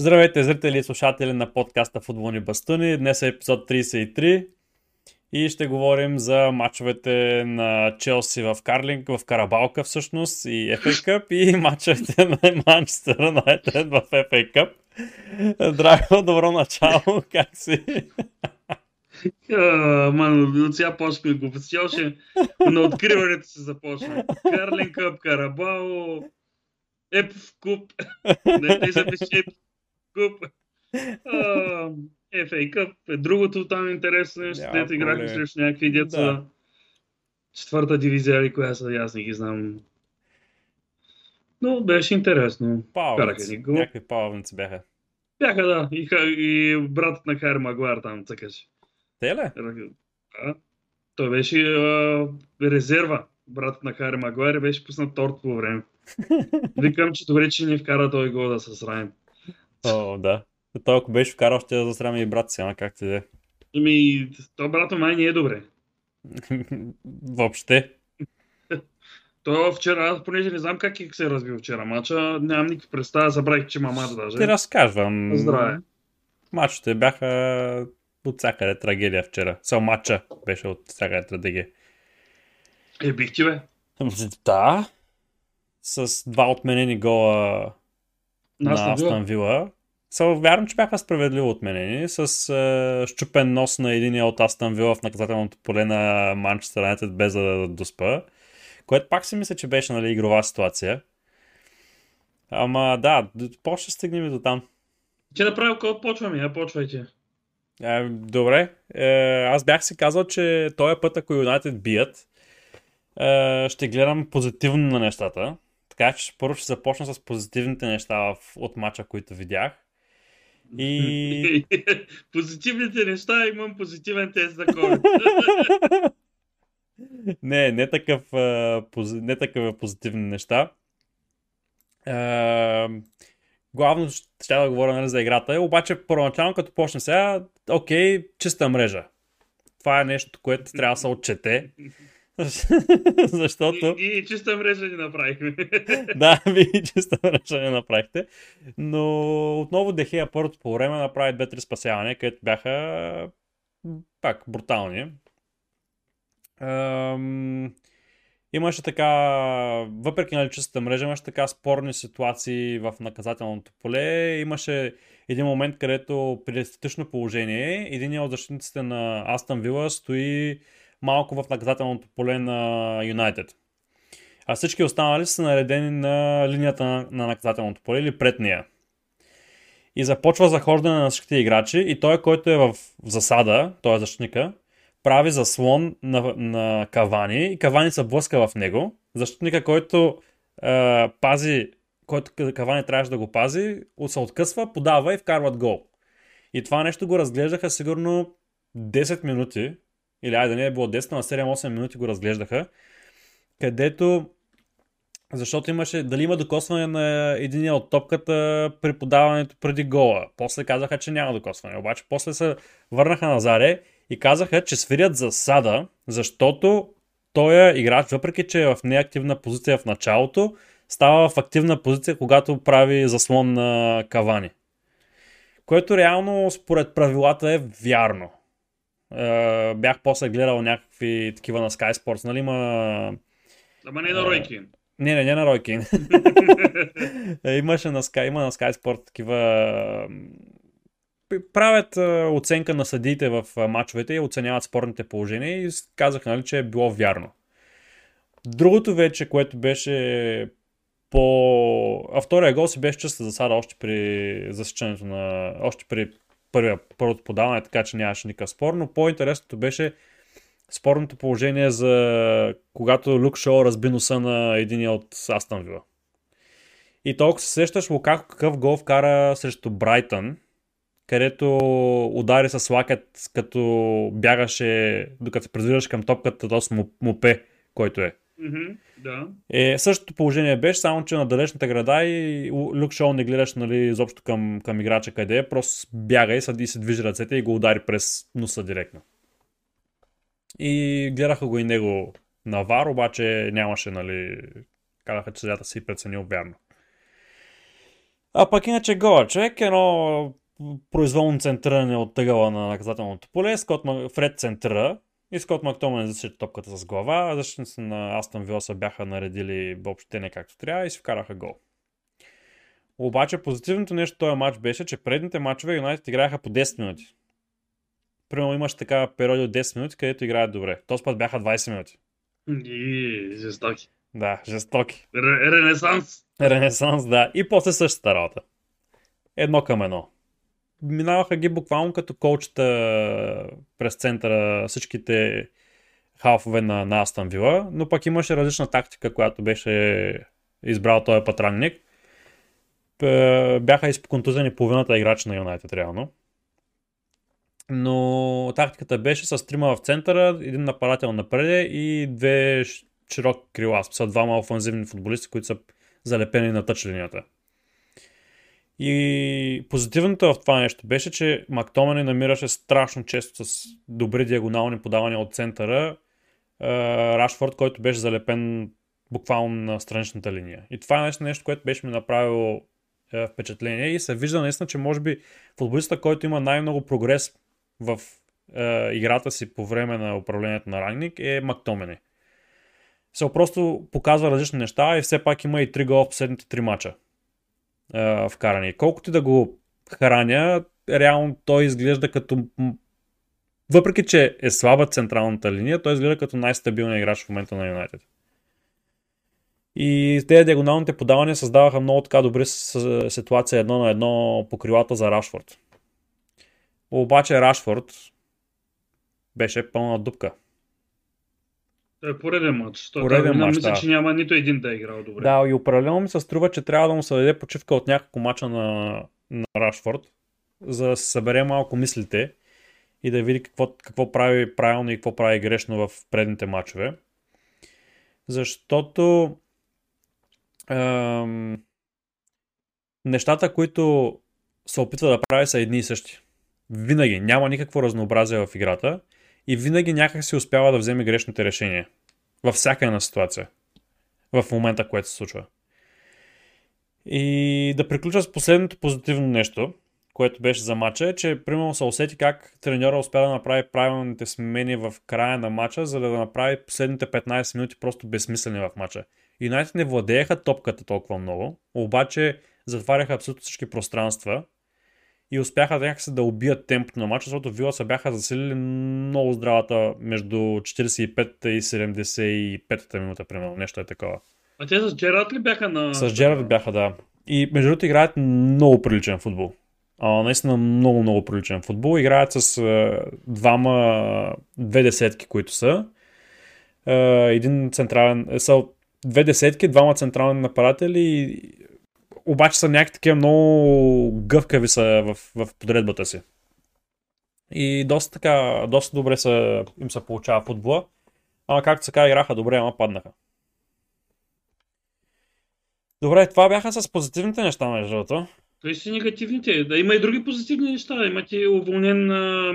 Здравейте, зрители и слушатели на подкаста Футболни бастуни. Днес е епизод 33 и ще говорим за мачовете на Челси в Карлинг, в Карабалка всъщност и FA Cup и мачовете на Манчестър Юнайтед в FA Cup. Драго, добро начало, как си? Мано, от сега почваме глупости. Още на откриването се започва. Карлин Къп, Карабао, Епов Куп. Не, те запиши Куп. FA Cup е другото там интересно нещо, Няма дето играхме срещу някакви деца. Да. Четвърта дивизия или коя са, аз не ги знам. Но беше интересно. Ни гол. Някакви палавници бяха. Бяха, да. И, и братът на Хари Магуар там цъкаше. Те ли? Да. Той беше а, резерва. Братът на Хари Магуар беше пуснат торт по време. Викам, че добре, че не вкара той гол да се сравним. О, да. Той ако беше вкарал, ще да засрами и брат си, ама как ти да е. Ами, то брато май не е добре. Въобще. То вчера, аз понеже не знам как се е развил вчера мача, нямам никаква представа, забравих, че има мач даже. Ти разказвам. Здраве. Мачовете бяха от всякъде трагедия вчера. Само матча беше от всякъде трагедия. Е, бих ти бе. Да. С два отменени гола на. Астан Вила. Са, вярвам, че бяха справедливо отменени. С е, щупен нос на единия от Астан Вила в наказателното поле на Манчестър Юнайтед без да доспа. Което пак си мисля, че беше нали, игрова ситуация. Ама да, по-ще стигнем и до там. Че направил кой почваме, я почвайте. Е, добре, е, аз бях си казал, че този път, ако Юнайтед бият, е, ще гледам позитивно на нещата. Така че първо ще започна с позитивните неща в, от мача, които видях. И Позитивните неща, имам позитивен тест за COVID. не, не такъв, не такъв позитивни неща. Главно ще да говоря нали, за играта, обаче първоначално като почнем сега, окей, чиста мрежа. Това е нещо, което трябва да се отчете. Защото... И, и чиста мрежа ни направихме. да, вие чиста мрежа не направихте. Но отново Дехия първото по време направи две-три спасявания, където бяха пак брутални. Ам, имаше така, въпреки нали, чистата мрежа, имаше така спорни ситуации в наказателното поле. Имаше един момент, където при естетично положение, един от защитниците на Астън Вила стои малко в наказателното поле на Юнайтед. А всички останали са наредени на линията на, на наказателното поле или пред нея. И започва захождане на всичките играчи и той, който е в засада, той е защитника, прави заслон на, на Кавани и Кавани се блъска в него. Защитника, който е, пази, който Кавани трябваше да го пази, се откъсва, подава и вкарват гол. И това нещо го разглеждаха сигурно 10 минути, или айде не е било 10, но на 7-8 минути го разглеждаха, където защото имаше, дали има докосване на единия от топката при подаването преди гола. После казаха, че няма докосване. Обаче после се върнаха на Заре и казаха, че свирят засада, защото той играч, въпреки че е в неактивна позиция в началото, става в активна позиция, когато прави заслон на Кавани. Което реално според правилата е вярно. Е, бях после гледал някакви такива на Sky Sports, нали има... Ама не на Ройкин. Не, не, не на Ройкин. Е, Имаше на Sky, има на Sky Sport такива... Правят оценка на съдиите в мачовете и оценяват спорните положения и казаха, нали, че е било вярно. Другото вече, което беше по... А втория гол си беше чиста засада още при засичането на... Още при първия, първото подаване, така че нямаше никакъв спор, но по-интересното беше спорното положение за когато Люк Шоу разби носа на единия от Астан Вила. И толкова се сещаш Лукако какъв гол вкара срещу Брайтън, където удари с лакет, като бягаше, докато се придвижваш към топката, т.е. му- мупе, който е. Мгм, Да. Е, същото положение беше, само че на далечната града и Люк Шоу не гледаш нали, изобщо към, към играча къде е, просто бяга и, се движи ръцете и го удари през носа директно. И гледаха го и него на вар, обаче нямаше, нали, казаха, че съдята си преценил вярно. А пък иначе гола човек, едно произволно центриране от тъгъла на наказателното поле, Скот. Фред центъра и Скот Мактомен защити топката с глава, защитниците на Астон Вила се бяха наредили въобще не както трябва и си вкараха гол. Обаче позитивното нещо този матч беше, че предните матчове Юнайтед играеха по 10 минути. Примерно имаш така периоди от 10 минути, където играят добре. Този път бяха 20 минути. И жестоки. Да, жестоки. Ре- Ренесанс. Ренесанс, да. И после същата работа. Едно към едно. Минаваха ги буквално като колчета през центъра всичките халфове на, на Астан Вила, но пък имаше различна тактика, която беше избрал този патранник. Бяха изконтузени половината играчи на Юнайтед реално. Но тактиката беше с трима в центъра, един нападател напред и две широки крила. Са двама офанзивни футболисти, които са залепени на тъч линията. И позитивното в това нещо беше, че Мактомани намираше страшно често с добри диагонални подавания от центъра Рашфорд, който беше залепен буквално на страничната линия. И това е нещо, нещо което беше ми направило е, впечатление и се вижда наистина, че може би футболиста, който има най-много прогрес в е, играта си по време на управлението на Рангник е Мактомени. Се просто показва различни неща и все пак има и три гола в последните три мача е, вкарани. Колкото да го храня, реално той изглежда като въпреки, че е слаба централната линия, той изглежда като най-стабилният играч в момента на Юнайтед. И тези диагоналните подавания създаваха много така добри с- ситуации едно на едно по крилата за Рашфорд. Обаче Рашфорд беше пълна дупка. Той е пореден матч. Той Пореден мач, мисля, да. че няма нито един да е играл добре. Да, и определено ми се струва, че трябва да му се даде почивка от няколко мача на, на Рашфорд, за да се събере малко мислите и да види какво, какво прави правилно и какво прави грешно в предните матчове. Защото ем, нещата, които се опитва да прави са едни и същи. Винаги. Няма никакво разнообразие в играта и винаги някак си успява да вземе грешните решения. Във всяка една ситуация в момента, което се случва. И да приключа с последното позитивно нещо, което беше за матча, е, че примерно се усети как треньора успя да направи правилните смени в края на матча, за да направи последните 15 минути просто безсмислени в матча. Юнайтед не владееха топката толкова много, обаче затваряха абсолютно всички пространства и успяха някакси да убият темпото на матча, защото Вила се бяха засилили много здравата между 45-та и 75-та минута, примерно. Нещо е такова. А те с Джерард ли бяха на... С Джерард бяха, да. И между другото играят много приличен футбол. А, наистина много, много приличен футбол. Играят с а, двама, две десетки, които са. А, един централен, е, са две десетки, двама централни нападатели и обаче са някакви такива много гъвкави са в, в подредбата си. И доста така, доста добре са, им се получава футбола. Ама както се казва, играха добре, ама паднаха. Добре, това бяха с позитивните неща, между другото. Той си негативните. Да, има и други позитивни неща. Има ти уволнен а,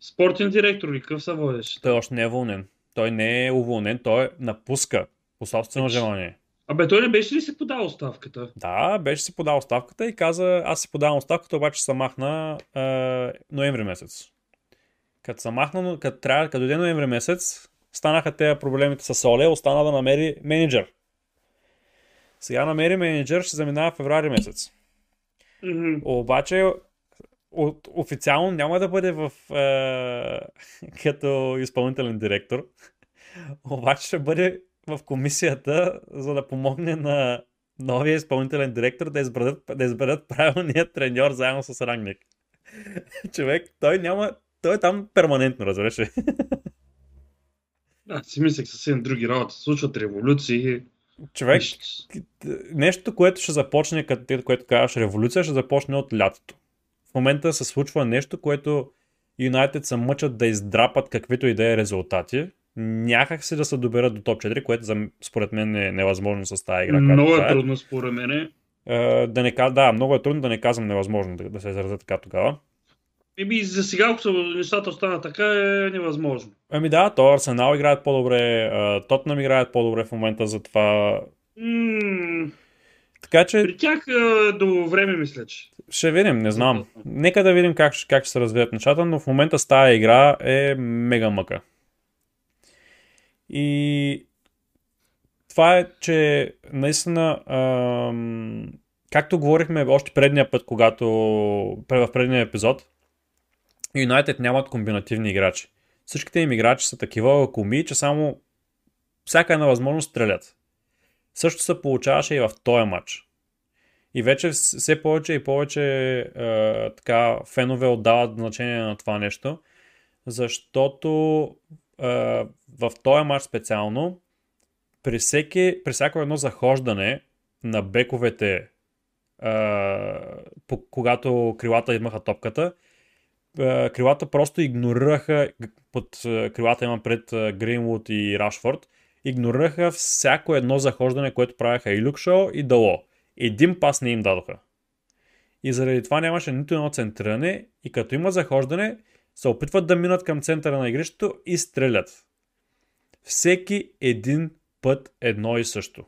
спортен директор какъв се водиш. Той още не е уволнен. Той не е уволнен, той напуска по собствено желание. Абе, той не беше ли си подал оставката? Да, беше си подал оставката и каза, аз си подавам оставката, обаче се махна е, ноември месец. Като се махна, като, трябва, като дойде ноември месец, станаха тези проблемите с Оле, остана да намери менеджер. Сега намери менеджер, ще заминава в феврари месец. Мгм. Обаче от, официално няма да бъде в е, като изпълнителен директор. Обаче ще бъде в комисията, за да помогне на новия изпълнителен директор да изберат, да изберат правилния треньор заедно с Рангник. Човек, той няма. Той е там перманентно, разбираш ли? Аз си мислех съвсем други работи. Случват революции. Човек, Нищо. нещо, което ще започне, като, което казваш революция, ще започне от лятото. В момента се случва нещо, което Юнайтед се мъчат да издрапат каквито и да е резултати. Някак си да се доберат до топ 4, което за, според мен е невъзможно с тази игра. Много е правят. трудно според мен. Е, да, не, да, много е трудно да не казвам невъзможно да, да се изразя така тогава. Еми, за сега, ако нещата останат така, е невъзможно. Ами да, то Арсенал играят по-добре, е, Тотнам играят по-добре в момента, затова М, Така че При тях а, до време мисля, че. ще видим, не знам. Нека да видим как, как ще се развият нещата, но в момента с тази игра е мега мъка. И това е, че наистина, ам, както говорихме още предния път, когато в предния епизод, Юнайтед нямат комбинативни играчи. Всичките им играчи са такива лакоми, че само всяка една възможност стрелят. Също се получаваше и в този матч. И вече вс- все повече и повече е, така, фенове отдават значение на това нещо, защото в този матч специално при, всеки, при всяко едно захождане на бековете, по, когато крилата имаха топката, крилата просто игнорираха, под крилата имам пред Гринвуд и Рашфорд, игнорираха всяко едно захождане, което правеха и Люкшо и Дало. Един пас не им дадоха. И заради това нямаше нито едно центриране и като има захождане, се опитват да минат към центъра на игрището и стрелят. Всеки един път едно и също.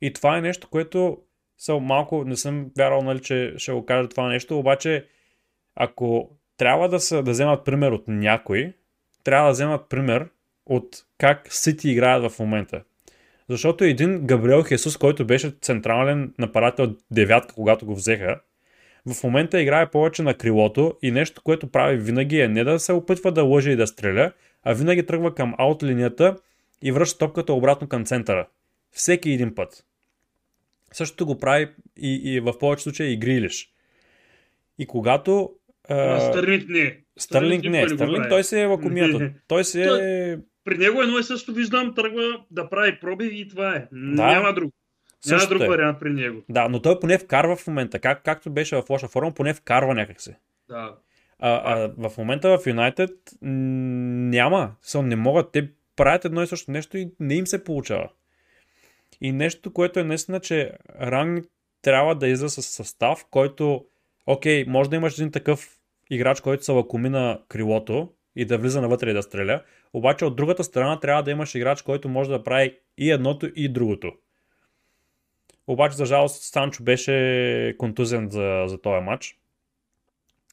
И това е нещо, което съм малко, не съм вярвал, нали, че ще го кажа това нещо, обаче ако трябва да, са, да вземат пример от някой, трябва да вземат пример от как Сити играят в момента. Защото един Габриел Хесус, който беше централен нападател девятка, когато го взеха, в момента играе повече на крилото и нещо, което прави винаги е не да се опитва да лъже и да стреля, а винаги тръгва към аут линията и връща топката обратно към центъра. Всеки един път. Същото го прави и, и в повечето случаи и Грилиш. И когато... А, Стърлинг не. Стърлинг не, го Стърлинг той си е лакомията. Той си е... При него едно и също виждам, тръгва да прави проби и това е. Няма друг. Няма друг е. вариант при него. Да, но той поне вкарва в момента. Как, както беше в лоша форма, поне вкарва някакси. Да. А, а в момента в Юнайтед няма. Са, не могат. Те правят едно и също нещо и не им се получава. И нещо, което е наистина, че Ранг трябва да излиза с състав, който, окей, може да имаш един такъв играч, който се лакоми на крилото и да влиза навътре и да стреля, обаче от другата страна трябва да имаш играч, който може да прави и едното и другото. Обаче, за жалост, Санчо беше контузен за, за този матч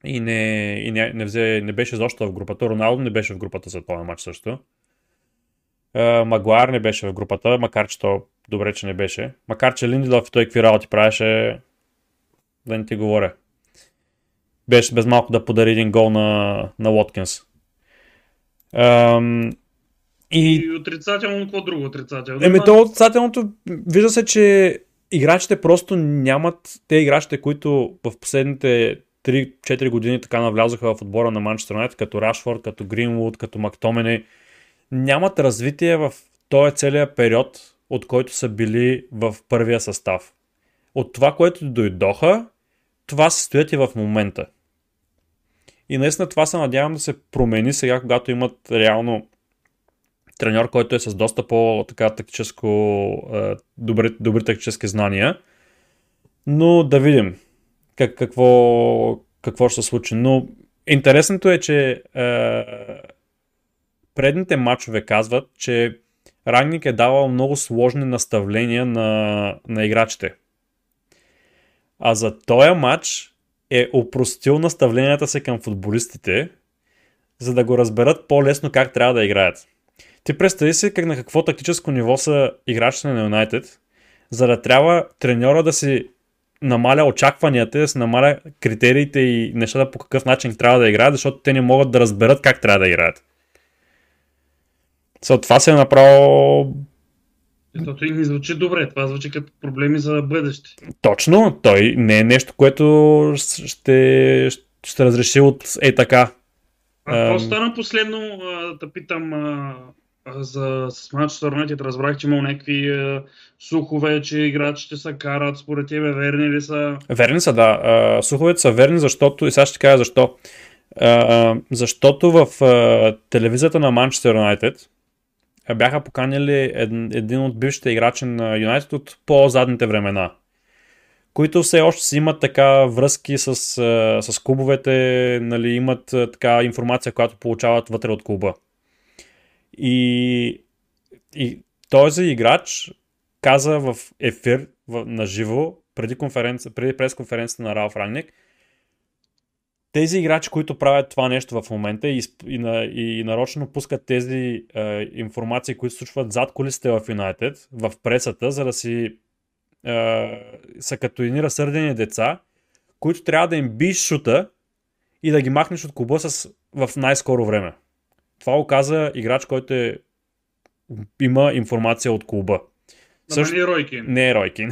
и, не, и не, не, взе, не беше защо в групата. Роналдо не беше в групата за този матч също. Магуар не беше в групата, макар че то добре, че не беше. Макар че Линдилов и той какви работи правеше, да не ти говоря. Беше без малко да подари един гол на, на Уоткинс. Ам, и И отрицателно, какво друго отрицателно? Еми, то отрицателното, вижда се, че играчите просто нямат, те играчите, които в последните 3-4 години така навлязоха в отбора на Манчестър Юнайтед, като Рашфорд, като Гринвуд, като Мактомене, нямат развитие в този целият период, от който са били в първия състав. От това, което дойдоха, това се стоят и в момента. И наистина това се надявам да се промени сега, когато имат реално треньор, който е с доста по-така тактическо, е, добри, добри тактически знания. Но да видим как, какво, какво ще се случи. Но интересното е, че е, предните матчове казват, че Рагник е давал много сложни наставления на, на играчите. А за този матч е опростил наставленията си към футболистите, за да го разберат по-лесно как трябва да играят. Ти представи си как на какво тактическо ниво са играчите на Юнайтед, за да трябва треньора да си намаля очакванията, да си намаля критериите и нещата по какъв начин трябва да играят, защото те не могат да разберат как трябва да играят. So, това се е направо Защото и не звучи добре. Това звучи като проблеми за бъдеще. точно. Той не е нещо, което ще, ще разреши от е така. А какво стана последно? Да питам за с Манчестър Юнайтед. Разбрах, че има някакви а, слухове, че играчите се карат. Според тебе верни ли са? Верни са, да. А, Слуховете са верни, защото, и сега ще кажа защо. А, защото в а, телевизията на Манчестър Юнайтед бяха поканили един, един от бившите играчи на Юнайтед от по-задните времена, които все още си имат така връзки с, с клубовете, нали, имат така информация, която получават вътре от клуба. И, и този играч каза в ефир в, на живо, преди, конференция, преди пресконференцията на Ралф Рангник, тези играчи, които правят това нещо в момента и, и, и, и нарочно пускат тези е, информации, които случват зад колисите в Юнайтед, в пресата, за да си е, са като едни разсърдени деца, които трябва да им биш шута и да ги махнеш от клуба с, в най-скоро време. Това оказа играч, който е, има информация от клуба. Също... не е Ройкин. Не е Ройкин.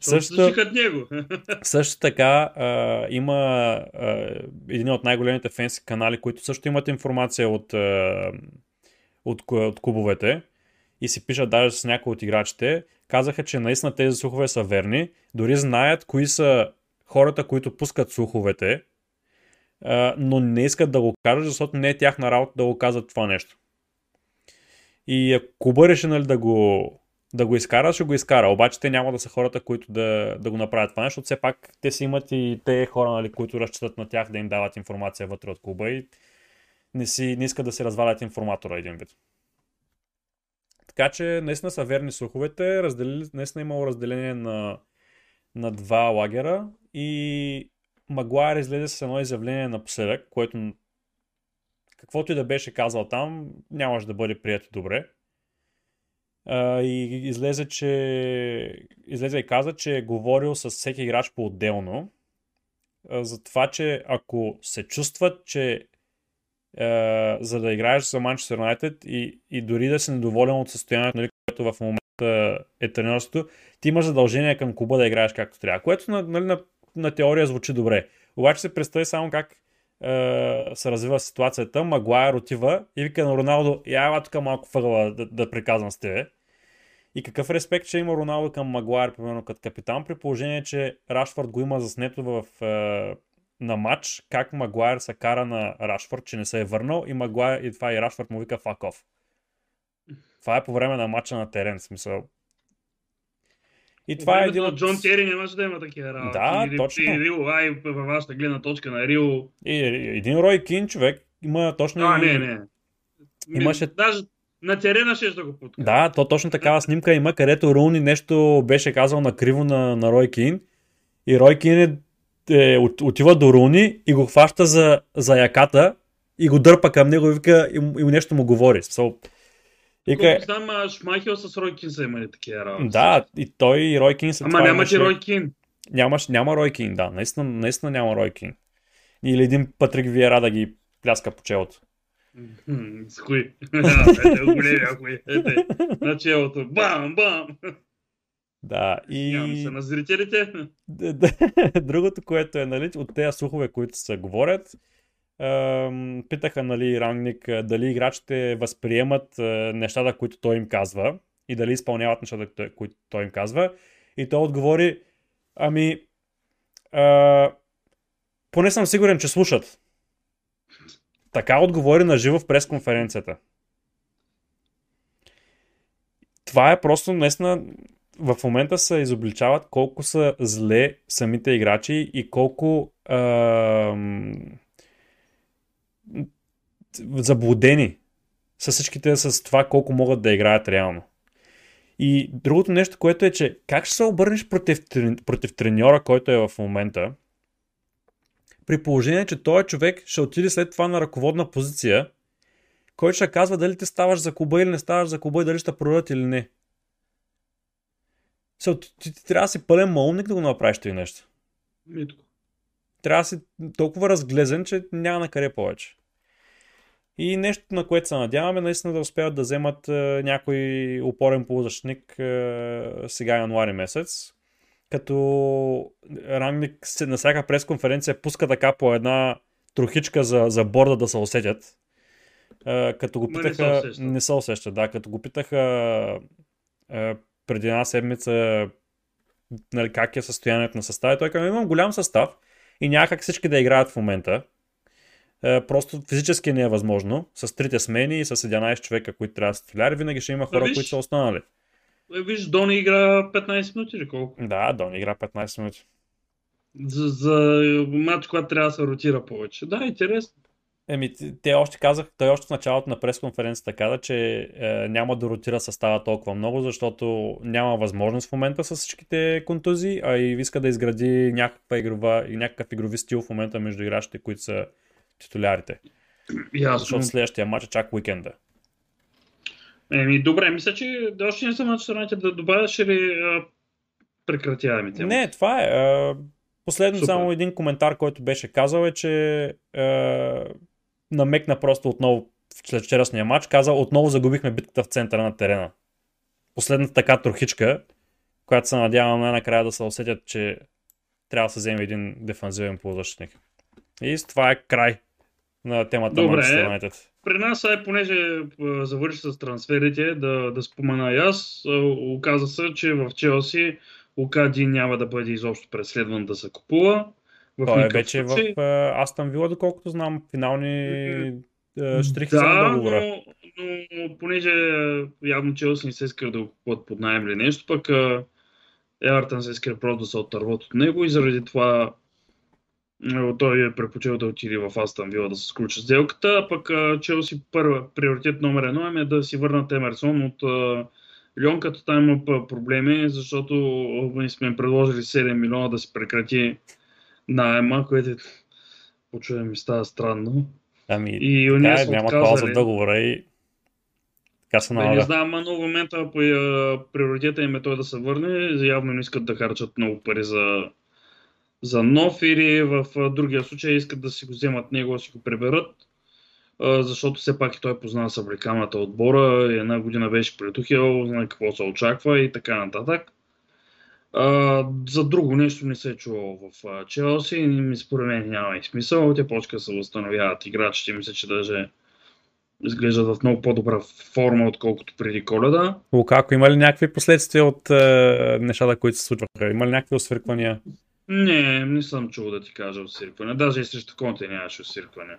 също, него. също така а, има а, един от най-големите фенси канали, които също имат информация от, а, от, от клубовете и си пишат даже с някои от играчите. Казаха, че наистина тези слухове са верни. Дори знаят кои са хората, които пускат слуховете, но не искат да го кажат, защото не е тяхна работа да го казват това нещо. И ако клуба реши нали, да го да го изкара, ще го изкара. Обаче те няма да са хората, които да, да го направят това, защото все пак те си имат и те хора, нали, които разчитат на тях да им дават информация вътре от клуба и не, си, не искат да се развалят информатора един вид. Така че наистина са верни слуховете, раздели, наистина е имало разделение на, на два лагера и Магуайер излезе с едно изявление напоследък, което каквото и да беше казал там, нямаше да бъде прието добре. И излезе, че излезе и каза, че е говорил с всеки играч по-отделно за това, че ако се чувстват, че е, за да играеш за Манчестър Юнайтед и, и дори да си недоволен от състоянието, нали, което в момента е тренерството, ти имаш задължение към клуба да играеш както трябва, което на, нали, на, на теория звучи добре. Обаче се представи само как е, се развива ситуацията. Магуайер отива и вика на Роналдо, я тук малко въгъла да, да приказвам с тебе. И какъв респект ще има Роналдо към Магуайер, примерно като капитан, при положение, че Рашфорд го има заснето в, е, на матч, как Магуайер се кара на Рашфорд, че не се е върнал и Магуайер и това и Рашфорд му вика off. Това е по време на матча на терен, смисъл. И това е един от... Джон Тери нямаше да има такива работи. Да, и, точно. И Рил, ай, във вашата гледна точка на Рил. И, един Рой Кин човек има точно... А, не, не. Имаше... Даже на терена ще да го пуска. Да, то точно такава снимка има, където Руни нещо беше казал на криво на, на Рой Кин. И Рой Кин е, е, отива до Руни и го хваща за, за яката и го дърпа към него и вика и, и нещо му говори. So, и Колко знам, Шмайхел с Ройкин са имали такива работи. Да, и той и Ройкин са Ама няма ти Ройкин. Нямаш, няма Ройкин, да. Наистина, наистина няма Ройкин. Или един Патрик Виера да ги пляска по челото. С хуй. Ете, големия хуй. Ете, на челото. Бам, бам. Да, и... Нямам се на зрителите. Другото, което е, нали, от тези слухове, които се говорят, питаха нали, Рангник дали играчите възприемат нещата, които той им казва и дали изпълняват нещата, които той им казва. И той отговори, ами, а, поне съм сигурен, че слушат. Така отговори на живо в пресконференцията. Това е просто наистина в момента се изобличават колко са зле самите играчи и колко а, заблудени с всичките с това колко могат да играят реално. И другото нещо, което е, че как ще се обърнеш против, против треньора, който е в момента, при положение, че този човек ще отиде след това на ръководна позиция, който ще казва дали ти ставаш за куба или не ставаш за куба и дали ще продадат или не. Ти, ти, ти, трябва да си пълен малумник да го направиш това нещо. Митко. Трябва да си толкова разглезен, че няма на къде повече. И нещо, на което се надяваме, наистина да успеят да вземат е, някой опорен полузащитник е, сега януари месец. Като Рангник на всяка пресконференция пуска така по една трохичка за, за борда да се усетят. Е, като го питаха... Не се, усеща. не се усеща, да. Като го питаха преди една седмица нали, как е състоянието на състава, той каза, имам голям състав и някак всички да играят в момента. Е, просто физически не е възможно. С трите смени и с 11 човека, които трябва да са титуляри, винаги ще има хора, да, които са останали. Виж, Дони игра 15 минути или колко? Да, Дони игра 15 минути. За, за матч, когато трябва да се ротира повече. Да, интересно. Еми, те още казах, той още в началото на пресконференцията каза, че е, няма да ротира състава толкова много, защото няма възможност в момента с всичките контузии, а и иска да изгради някаква игрова, и някакъв игрови стил в момента между играчите, които са титулярите. Ясно. Защото следващия матч е чак уикенда. Еми, добре, мисля, че още не съм на да добавяш или а, прекратяваме тема. Не, това е. А, последно Супер. само един коментар, който беше казал е, че а, намекна просто отново след вчерашния матч, каза отново загубихме битката в центъра на терена. Последната така трохичка, която се надявам най-накрая да се усетят, че трябва да се вземе един дефанзивен полузащитник. И с това е край на темата Добре. Manchester United. При нас, ай, понеже завърши с трансферите, да, да спомена и аз, оказа се, че в Челси Окади няма да бъде изобщо преследван да се купува. В Той е вече случай. в а, Астън Вила, доколкото знам, финални штрихи Да, на договора. но, но понеже явно Челси не се иска да го купуват под найем или нещо, пък Евертън се иска просто да се отърват от него и заради това той е предпочел да отиде в Астън Вила да се сключи сделката, а пък Челси първа, приоритет номер едно е да си върнат Емерсон от Лyon, като там има проблеми, защото ние сме предложили 7 милиона да се прекрати найема, което почва ми става странно. Ами, И да, са няма клауза в договора и така се не налага. знам, но в момента по, приоритета им е той да се върне. Явно не искат да харчат много пари за, за нов или в другия случай искат да си го вземат него, да си го приберат. Защото все пак и той познава съвлекамата отбора, и една година беше при Тухел, знае какво се очаква и така нататък. За друго нещо не се е чувало в Челси според мен няма и смисъл. Те почка се възстановяват играчите. Мисля, че даже изглеждат в много по-добра форма, отколкото преди коледа. Лукако, има ли някакви последствия от е, нещата, които се случваха? Има ли някакви освирквания? Не, не съм чул да ти кажа осиркване. Даже и срещу Конте нямаше осиркване.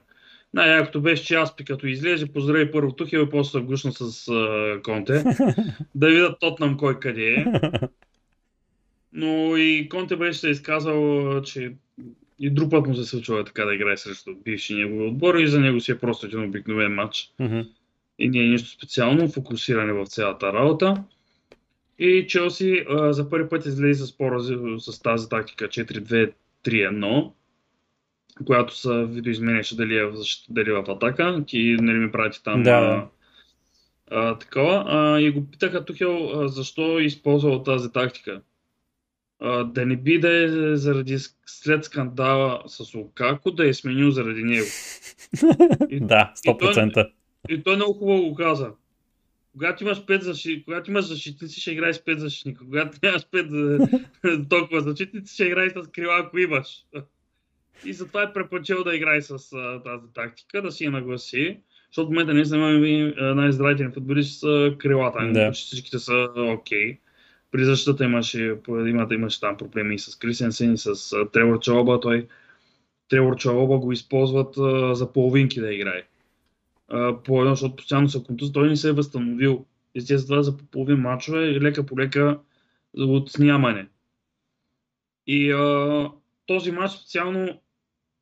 Най-якото беше, че Аспи като излезе, поздрави първо и после се вгушна с а, Конте. да видят Тотнам кой къде е. Но и Конте беше се изказал, че и друг път му се случва така да играе срещу бивши негови отбор и за него си е просто един обикновен матч. И не е нищо специално, фокусиране в цялата работа. И Челси а, за първи път излезе с, порази, с тази тактика 4-2-3-1, която се видоизменяше дали е в защита, дали е в атака. Ти нали ми прати там Да. а, а, такова. А, и го питаха Тухел а, защо е използвал тази тактика. А, да не би да е заради след скандала с Лукако, да е сменил заради него. И- да, и той- 100%. и той много хубаво го каза. Когато имаш 5 защитници, когато имаш защитници, ще играеш с 5 защитника. Когато нямаш 5 за... толкова защитници, ще играеш с крила, ако имаш. И затова е препочел да играе с а, тази тактика, да си я нагласи. Защото в момента не имаме най-здравите ни футболисти са крилата. Да. Почти всичките са окей. При защитата имаше, имате, имаше там проблеми и с Крисенсен, и с Тревор Чалоба. Той Тревор Чалоба го използват а, за половинки да играе по едно, защото постоянно се контуз, той не се е възстановил. Естествено, за по половин мачове и лека по лека от снямане. И а, този матч специално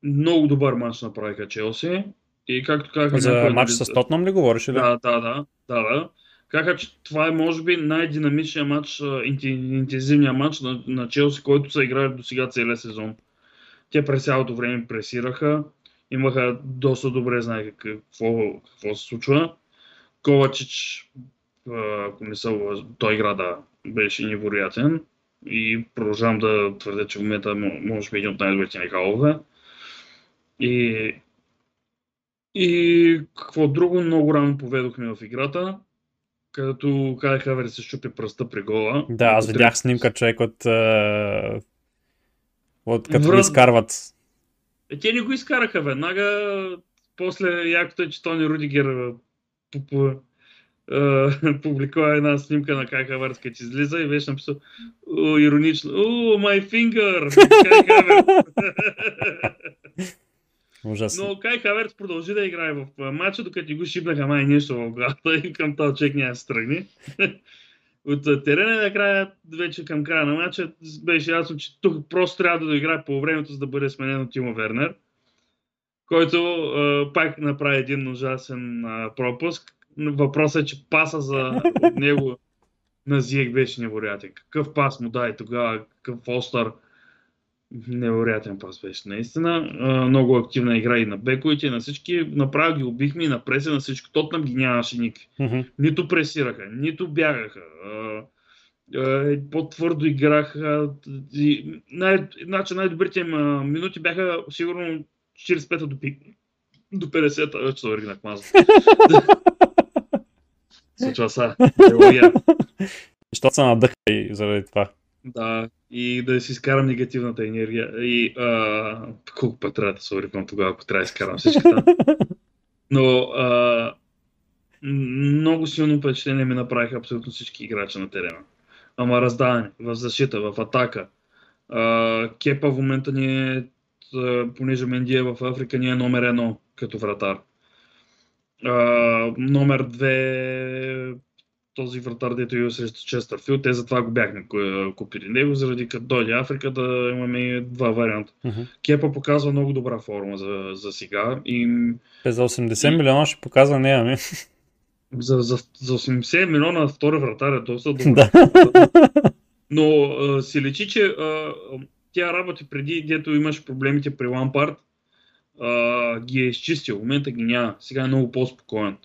много добър матч направиха Челси. И както казаха За някои матч с Тотнам ли говориш? Или? да, да, да, да, да. Казаха, че това е може би най-динамичният матч, интензивният матч на, на Челси, който са играли до сега целия сезон. Те през цялото време пресираха, имаха доста добре знае какво, какво се случва. Ковачич, ако не лъж- той игра да беше невероятен и продължавам да твърдя, че в момента мо- може би един от най-добрите ни халове. И и какво друго, много рано поведохме в играта, където Кай Хаверс се щупи пръста при гола. Да, аз видях снимка човек от, от като Връз- изкарват. Е, те не го изкараха веднага. После якото е, че Тони Рудигер пу- а, публикува една снимка на Кай Хаверс, като излиза и беше написал о, иронично, о, my finger! Ужасно. Но Кай Хаверс продължи да играе в а, матча, докато го шибнаха май нещо в главата и към този човек няма се тръгне. От терена и накрая, вече към края на матча, беше ясно, че тук просто трябва да доиграе по времето, за да бъде сменен от Тимо Вернер, който а, пак направи един ужасен а, пропуск. Въпросът е, че паса за от него на Зиек беше невероятен. Какъв пас му дай тогава, какъв остър. Невероятен пас беше, наистина. Много активна игра и на бековите, и на всички. Направо ги убихме и на преса на всички. Тотнам ги нямаше никакви. Мгм. Нито пресираха, нито бягаха. А, по-твърдо играха. И Най- значи най-добрите им минути бяха сигурно 45-та до, до 50-та. Вече се оригнах маза. Случва са. Защото се надъха и заради това. Да, и да си изкарам негативната енергия. И а, колко път трябва да се ориквам тогава, ако трябва да изкарам всички там. Но а, много силно впечатление ми направиха абсолютно всички играчи на терена. Ама раздаване, в защита, в атака. А, Кепа в момента ни е, понеже Менди е в Африка, ни е номер едно като вратар. А, номер две този вратар, дето е срещу Честърфилд, те затова го бяхме ку- купили него, заради като дойде Африка да имаме два варианта. Мгм. Кепа показва много добра форма за, за сега и Те за 80 милиона ще показва нея ми. за, за, за 80 милиона втори вратар е доста добър. Но а, си лечи, че а, тя работи преди, дето имаш проблемите при Лампард, а, ги е изчистил. В момента ги няма. Сега е много по-спокоен.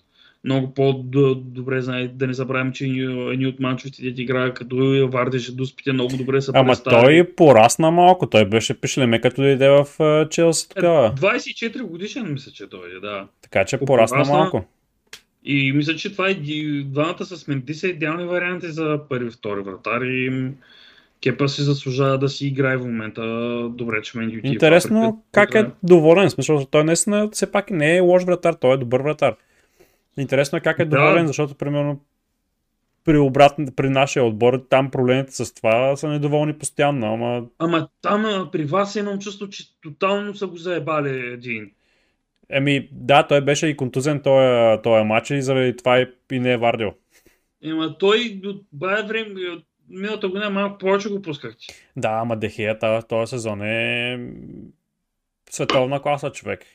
Много по-добре знае, да не забравим, че едни от манчовете, дете играе, като я вардеше дуспите, много добре са Ама той порасна малко. Той беше пишлеме като дойде в Челси тогава. 24 годишен мисля, че той е, да. Така че По- порасна порасна. малко. И мисля, че това е двамата с Менди са идеални варианти за първи втори вратар и Кепа си заслужава да си играе в момента. Добре, че в Интересно как е доволен. Смисъл, той наистина все пак не е лош вратар, той е добър вратар. Интересно е как е Да. доволен, защото примерно при, обратно, при нашия отбор там проблемите с това са недоволни постоянно, ама Ама там при вас имам чувство, че тотално са го заебали един. Еми, да, той беше и контузен този, този матч и заради това и, и не е вардил. Ема той от бая време, от миналата година малко повече го пускахте. Да, ама Дехия този, този сезон е световна класа човек.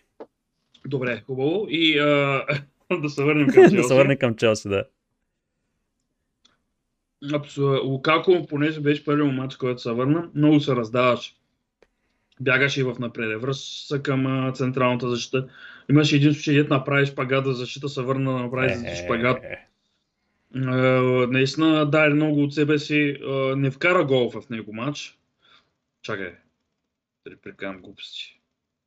Добре, хубаво. И а, да се върнем към да Челси. се върне към Челси, да. Абсолютно. Лукако, понеже беше първият матч, който се върна, много се раздаваше. Бягаше и в напреде. Връщаше се към а, централната защита. Имаше един случай, дет направи шпагат за защита, се върна да направи Е, шпагат. А, наистина даде много от себе си. А, не вкара гол в него матч. Чакай. Да прикам глупости.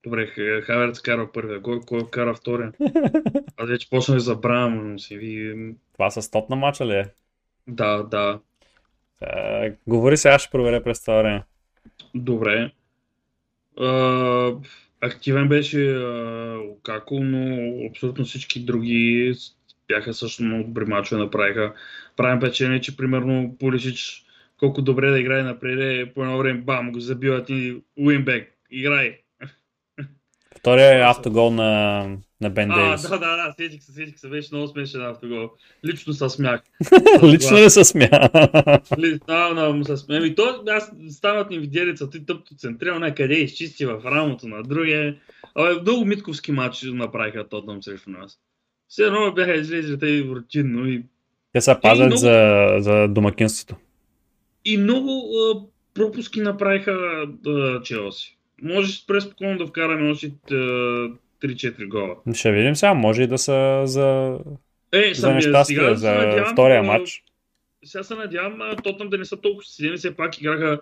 Добре, Хаверц кара първия гол, кой кара втория? Аз вече почнах да забравям, но си ви... Това с топ на матча ли е? Да, да. Е, говори сега, ще проверя през това време. Добре. А, активен беше а, Лукако, но абсолютно всички други бяха също много добри мачове направиха. Правим впечатление, че примерно Пулишич колко добре да играе напред, по едно време бам, го забиват и Уинбек, играй. Втория е автогол на, на Бен А, Дейвис. да, да, да, сетих се, сетих се, беше много смешен автогол. Лично се смях. Лично не се смя. Ли- Да, му се смея. Ами то, аз стават ни виделица, ти тъпто центрирал някъде изчисти в рамото на другия. Абе, много митковски матчи направиха Тотнам срещу нас. Все едно бяха излезли те рутинно и, Те се пазят много- за, за домакинството. и много а, пропуски направиха а, Челси. Можеш преспокойно да вкараме още а, 3-4 гола. Ще видим сега, може и да са за, Е, за нещастие, сега за надявам, втория матч. Сега се надявам Тотнам да не са толкова силни, все пак играха,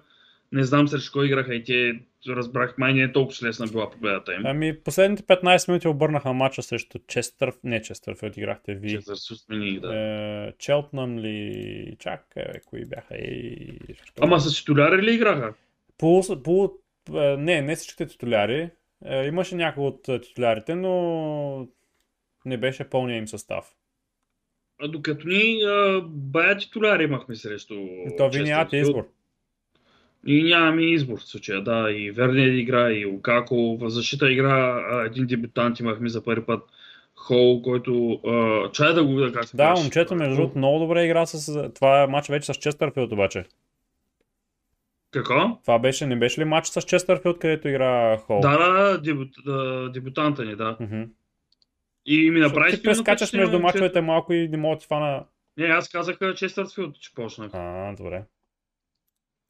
не знам срещу кой играха и те разбрах, май не е толкова лесна била победата им. Ами, последните 15 минути обърнаха матча срещу Честър... Не Честърфилд, играхте ви. Че се смени, да. Е, Челтнам ли... Чакай, кои бяха? Защо? Ама с титуляри ли играха? По, по, не, не всичките титуляри. Е, имаше някои от е, титулярите, но не беше пълния им състав. А докато ни а, бая титуляри имахме срещу И то ви нямате избор. И нямаме избор в случая, да. И Вернер игра, и Лукако. В защита игра а, един дебютант имахме за първи път. Хол, който... А, чай да го видя как се Да, казваше. момчето между другото много добре игра с... Това е матч вече с Честърфилд обаче. Какво? Това беше, не беше ли матч с Честърфилд, където игра Хол? Да, да, да, дебют, да, дебютанта ни, да. Мгм. И ми направи Ти прескачаш между мачовете малко и не мога да ти фана. Не, аз казах Честърфилд, че почнах. А, добре.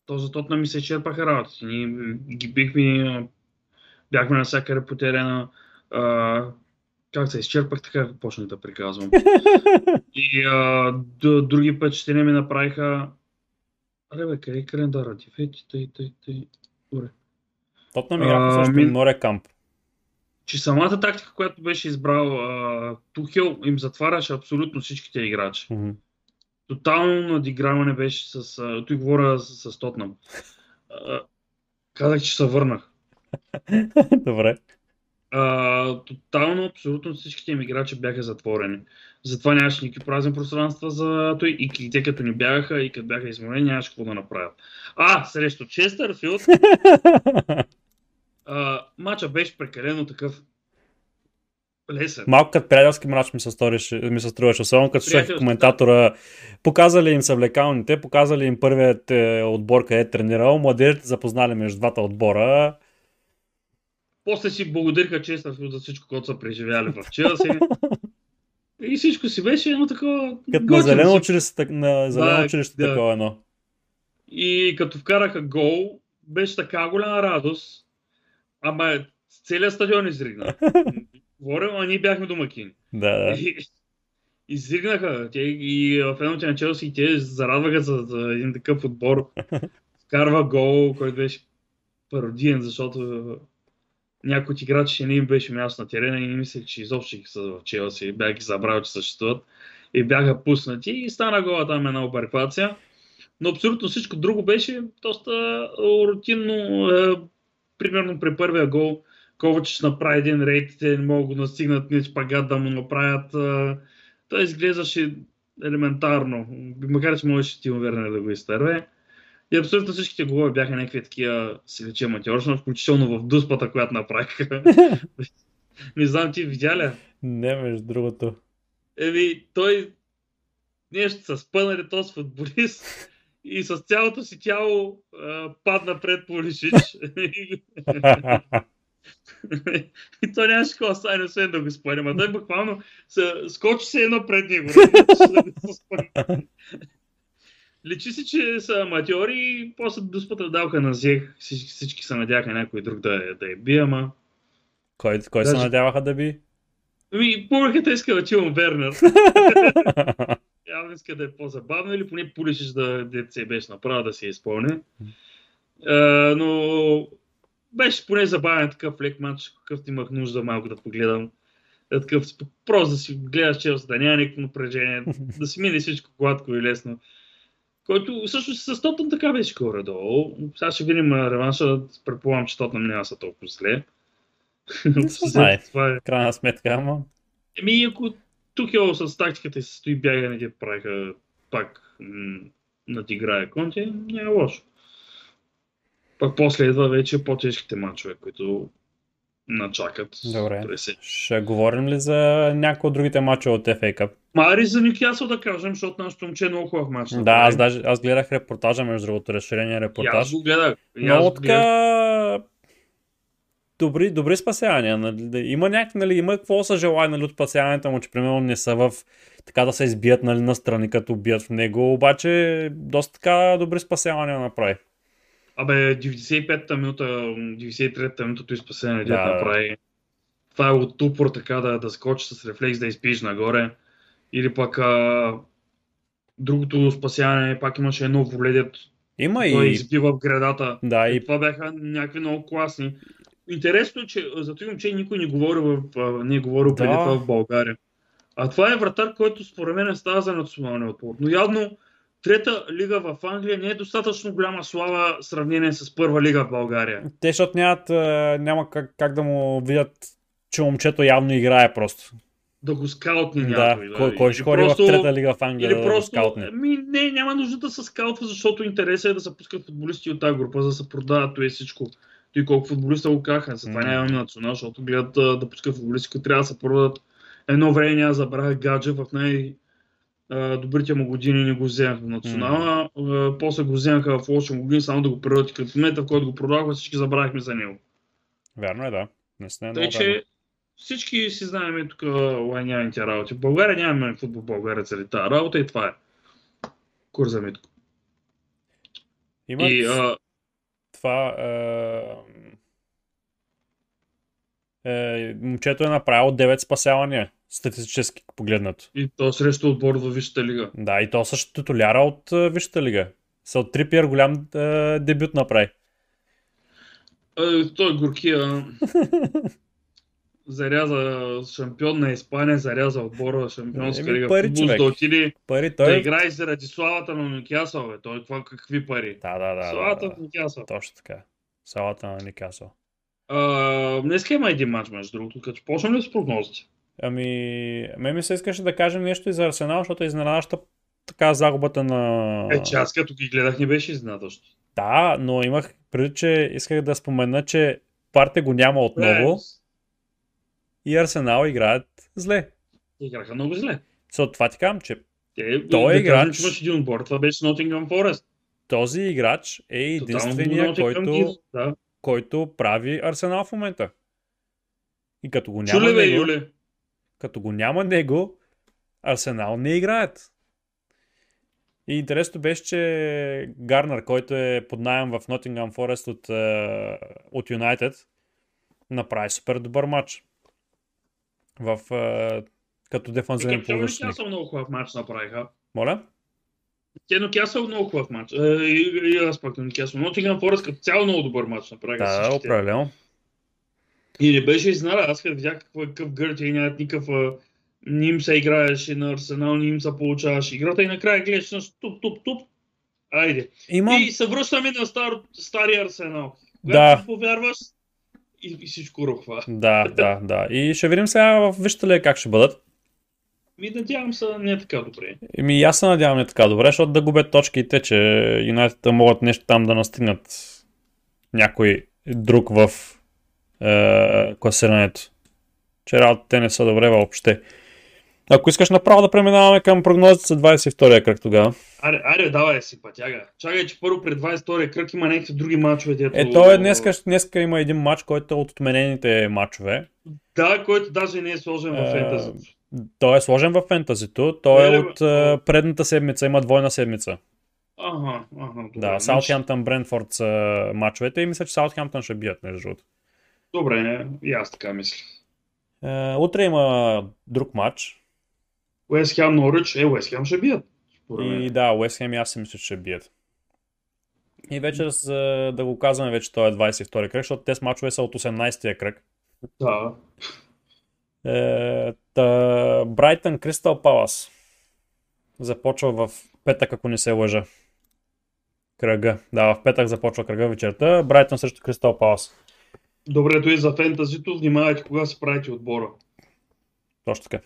То за Тотна ми се изчерпаха работите. Ние ги бихме, бяхме навсякъде по терена. А, как се изчерпах, така почнах да приказвам. И а, други впечатления ми направиха... Аре бе, къде е календара ти? Фети, тъй, тъй, тъй. Добре. Тотнам играха също ми- Норе Камп. Че самата тактика, която беше избрал а, Тухел, им затваряше абсолютно всичките играчи. Мгм. Тотално надиграване беше с... А, той говоря с, с Тотнам. А, казах, че се върнах. Добре. А, тотално, абсолютно всичките им играчи бяха затворени. Затова нямаше никакви празни пространства за той и те като ни бягаха и като бяха изморени, нямаше какво да направят. А, срещу Честърфилд, а, матча беше прекалено такъв лесен. Малко като приятелски мрач ми се, сториш, ми се струваше, особено като слушах коментатора. Показали им съвлекалните, показали им първият е, отбор, къде е тренирал, младежите запознали между двата отбора. После си благодариха Честърфилд за всичко, което са преживяли в Челси. И всичко си беше едно такова... Като на зелено училище, на зелено Да, училище да. такова едно. И като вкараха гол, беше така голяма радост. Ама целият стадион изригна. Говорим, а ние бяхме домакини. Да, да. И, изригнаха. Те, и в едното на Челси и те зарадваха за, за един такъв отбор. Вкарва гол, който беше пародиен, защото някои от играчи не им беше място на терена и не мислех, че изобщо ги са в Челси. Бях ги забрал, че съществуват. И бяха пуснати и стана гола там една обърквация. Но абсолютно всичко друго беше доста рутинно. Е, примерно при първия гол Ковачич направи един рейд, те не могат да настигнат ни шпагат да му направят. А, той изглеждаше елементарно, макар че можеше Тимо Вернер да го изтърве. И абсолютно всичките голове бяха някакви такива си лече аматьорщина, включително в дуспата, която направиха. не знам, ти видя ли? Не, между другото. Еми, той нещо са спънали този футболист и с цялото си тяло а, падна пред Полишич. и той нямаше какво стане, освен да го спъне. Ма той буквално скочи се едно пред него. за да се спъне. Личи си, че са аматьори и после дуспата даваха на зех. Всички, всички се надяха някой друг да, да я бие, ама... Кой, кой се Даже- надяваха да би? Ами, публиката иска да чувам Вернер. Явно иска да е по-забавно или поне пулишиш да дете се беше направо да се изпълни. А, но беше поне забавен такъв лек матч, какъвто имах нужда малко да погледам. Е, Такъв, просто да си гледаш Челси, да няма никакво напрежение, да си мине всичко гладко и лесно. Който всъщност с Тотъм така беше горе-долу. Сега ще видим реванша, предполагам, че Тотъм няма са толкова зле. Не се знае. Това е. Крайна сметка, ама. Еми, ако Тухел с тактиката и с стои бягане ги правиха пак м- надиграе Конте, няма лошо. Пак после идва вече по-тежките матчове, които начакат. Добре. Ще говорим ли за някои от другите мачове от FA Cup? Мари за Нюкасъл да кажем, защото нашето момче е много хубав матч. Да, аз, даже, аз гледах репортажа, между другото, разширения И репортаж. аз го гледах. И аз Много го гледах. така добри, добри спасявания. Нали? Има някакви, нали, има какво са желая нали, от спасяването му, че примерно не са в така да се избият нали, настрани, като бият в него, обаче доста така добри спасявания направи. Абе, 95-та минута, 93-та минута той спасение да. Да. направи. Това е от упор така да, да скочиш с рефлекс да изпиеш нагоре. Или пък а, другото спасяване пак имаше едно воледет. Има Той и... избива в градата. Да, И и това бяха някакви много класни. Интересно е, че за този момче никой не говори, в, не е говорил преди Да. това в България. А това е вратар, който според мен става за националния отбор. Но явно трета лига в Англия не е достатъчно голяма слава в сравнение с първа лига в България. те, защото нямат, няма как, как да му видят, че момчето явно играе просто. Да го скаутни Да, някой. кой, кой ще ходи просто- в трета лига в Англия Или да го просто, скаутне? ми, не, няма нужда да се скаутва, защото интересът е да се пускат футболисти от тази група, за да се продават е всичко. Той колко футболиста го каха, затова М. нямаме национал, защото гледат да пускат футболисти, които трябва да се продадат. Едно време няма забравя гадже в най добрите му години не го вземаха в национална, а, после го вземаха в лоши му години, само да го превърнат като момента, в който го продаваха, всички забравихме за него. Вярно е, да. Наистина е Тъй, че всички си знаем тук лайняните работи. В България нямаме футбол в България цели тази работа и това е. Курза Митко. Имат И а, това... Е, е, момчето е направило 9 спасявания, статистически погледнато. и то срещу отбор във Висшата лига. Да, и то също титуляра от е, Висшата лига. Са Трипиер голям е, дебют направи. А, той Горкия заряза шампион на Испания, заряза отбора шампионска Еми, лига. пари, Футбол, човек. да отиде Пари да той... играе заради славата на Нюкасъл, бе. Той това какви пари? Да, да, да. да, славата да. в Нюкасъл. Точно така. Салата на Никасъл. А, Днеска има един матч, между другото, като почнем ли с прогнозите? Ами, ме ми се искаше да кажем нещо и за Арсенал, защото е изненадаща така загубата на... Е, че аз като ги гледах не беше изненадващо. Да, но имах преди, че исках да спомена, че партия го няма отново и Арсенал играят зле. Играха много зле. So, това ти казвам, че Те, Той да играч- кажем, че имаш един отбор, това беше Nottingham Forest. този играч е единствения, който, Да. който прави Арсенал в момента. И като го няма Чуле бе, него, Юле. Като го няма него, Арсенал не играят. И интересното беше, че Гарнер, който е под найем в Nottingham Forest от, е, от United, направи супер добър матч. В, е, като дефанзивен полузащитник. Нюкасъл много хубав матч направиха. Моля? Те Нюкасъл много хубав матч. Е, и, и аз пак на Нюкасъл. Nottingham Forest като цяло много добър матч направиха Да, определено. И не беше изненада. Аз като видях какво е какъв гъртия и нямат никакъв... Не им се играеше на Арсенал, не им се получаваше играта и накрая гледаш на туп, туп, туп. Айде. Имам... И се връщаме на стар, стария Арсенал. Да. Когато повярваш и, и всичко рухва. Да, да, да. И ще видим сега в вижте ли как ще бъдат. Ми надявам се не е така добре. Еми, и аз се надявам не така добре, защото да губят точките, че Юнайтед могат нещо там да настигнат някой друг в е, класирането. Че работите не са добре въобще. Ако искаш направо да преминаваме към прогнозите за 22-я кръг тогава. Аре, аре, давай си пътяга. Чакай, че първо пред 22 кръг има някакви други мачове, дето... Е, то е днеска, днеска има един матч, който е от отменените матчове. Да, който даже не е сложен в Е, фентазито. Той е сложен в фентазито, той е Е, от бе. е, предната седмица, има двойна седмица. Ага, ага, добре. Да, значи- Саутхемптън, Брентфорд са матчовете и мисля, че Саутхемптън ще бият, между другото. Добре, и аз така мисля. Е, утре има друг матч. Уест Хем Норич, е, Уест Хем ще бият. И да, Уест Хем и аз си мисля, че ще бият. И вече за да го казваме, вече той е 22 кръг, защото тези матчове са от 18-я кръг. Да. Е, та, Брайтън Кристал Палас. Започва в петък, ако не се лъжа. Кръга. Да, в петък започва кръга вечерта. Брайтън срещу Кристал Палас. Добре, той за фентазито, внимавайте кога си правите отбора. Точно така.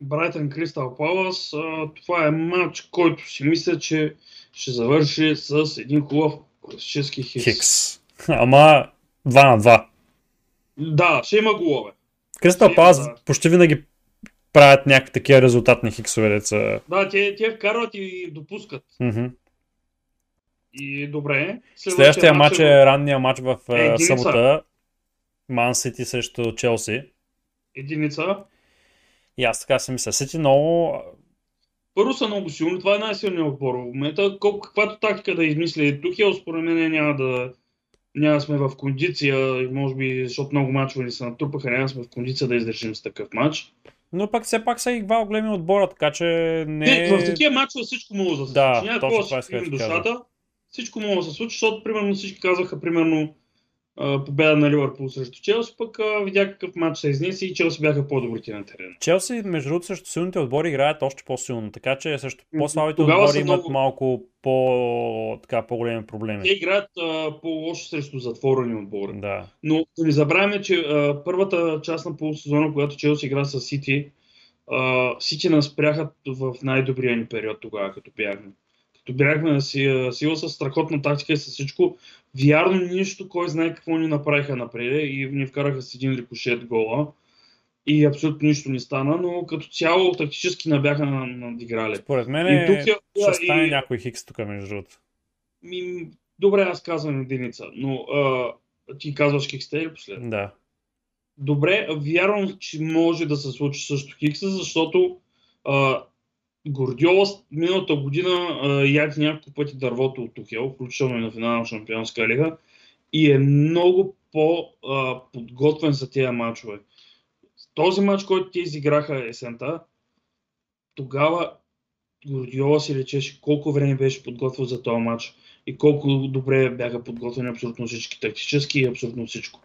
Брайтън Кристал Палас, това е матч, който си мисля, че ще завърши с един хубав класически хикс. Хикс. Ама 2 на 2. Да, ще има голове. Кристал Палас да. почти винаги правят някакви такива резултатни хиксове, деца. Да, те, те вкарват и допускат. Мгм. И добре. Следващия матч е ранния матч в Е, е, събота. Ман Сити срещу Челси. единица. И аз така си мисля. Сити много... Първо са много силни, това е най-силният отбор в момента. Колко, каквато тактика да измисли Тухел, според мен няма да, няма сме в кондиция, може би, защото много мачове ни се натрупаха, няма сме в кондиция да издържим с такъв матч. Но пък все пак са и два големи отбора, така че не... Е... В такива мачове всичко може да се Да, случи. Няма точно какво това да си душата. Всичко може да се случи, защото примерно всички казаха, примерно, победа на Ливърпул срещу Челси, пък а, видя какъв матч се изнесе и Челси бяха по-добрите на терена. Челси, между другото, срещу силните отбори играят още по-силно, така че М, по-слабите тогава отбори имат много- малко по, така, по-големи проблеми. Те играят а, по-лошо срещу затворени отбори. Да. Но да не забравяме, че а, първата част на полусезона, когато Челси игра с Сити, Сити нас спряха в най-добрия ни период тогава, като бяхме. Като бяхме на си, а, сила с страхотна тактика и с всичко. Вярно нищо, кой знае какво ни направиха напред и ни вкараха с един рикошет гола. и абсолютно нищо не стана, но като цяло тактически не бяха надиграли. Според мен И тук е- ще стане и- някой хикс тук, между другото. Ми, добре, аз казвам единица, но а, ти казваш Хикстейл последно. Да. Добре, вярвам, че може да се случи също Хикса, защото а, Гордиола миналата година а, яде няколко пъти дървото от Тухел, включително и на финала на Шампионска лига, и е много по-подготвен за тези матчове. Този матч, който те изиграха есента, тогава Гордиола си речеше колко време беше подготвил за този матч и колко добре бяха подготвени абсолютно всички тактически и абсолютно всичко.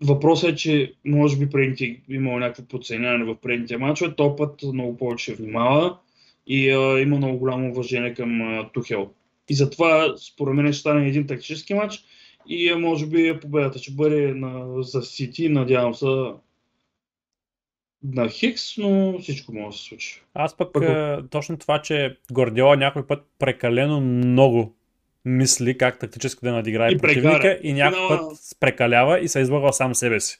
Въпросът е, че може би предните имало някакво подценяване в предните матчове, този път много повече внимава и а, има много голямо уважение към а, Тухел. И затова, според мен, ще стане един тактически матч и а, може би победата ще бъде на, за Сити, надявам се на Хикс, но всичко може да се случи. Аз пък Пък- е, точно това, че Гордиола някой път прекалено много мисли как тактически да надиграе И противника прекара. и някой Финала- път прекалява и се излъгва сам себе си.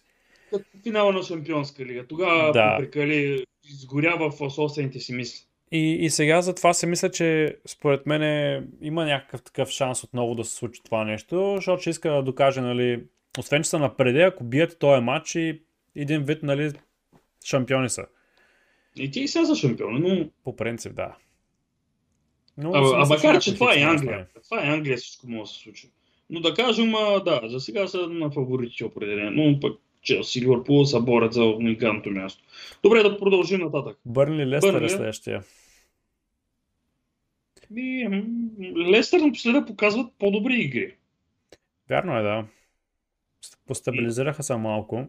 Като финала на Шампионска лига. Тогава Да. прекали, изгорява в собствените си мисли. И, и сега затова се мисля, че според мен има някакъв такъв шанс отново да се случи това нещо, защото ще иска да докаже, нали, освен че са напреде, ако бият този матч и един вид, нали, шампиони са. И ти и сега за шампион, но... По принцип, да. Но А, а макар, че това е Англия. Това е Англия, всичко може да се случи. Но да кажем, а, да, за сега са на фаворитите определено. Но пък Челси и Ливърпул се борят за уникалното място. Добре, да продължим нататък. Бърнли Лестър е Бърнли. следващия. Ми, Лестър напоследък показват по-добри игри. Вярно е, да. Ст- Постабилизираха се малко.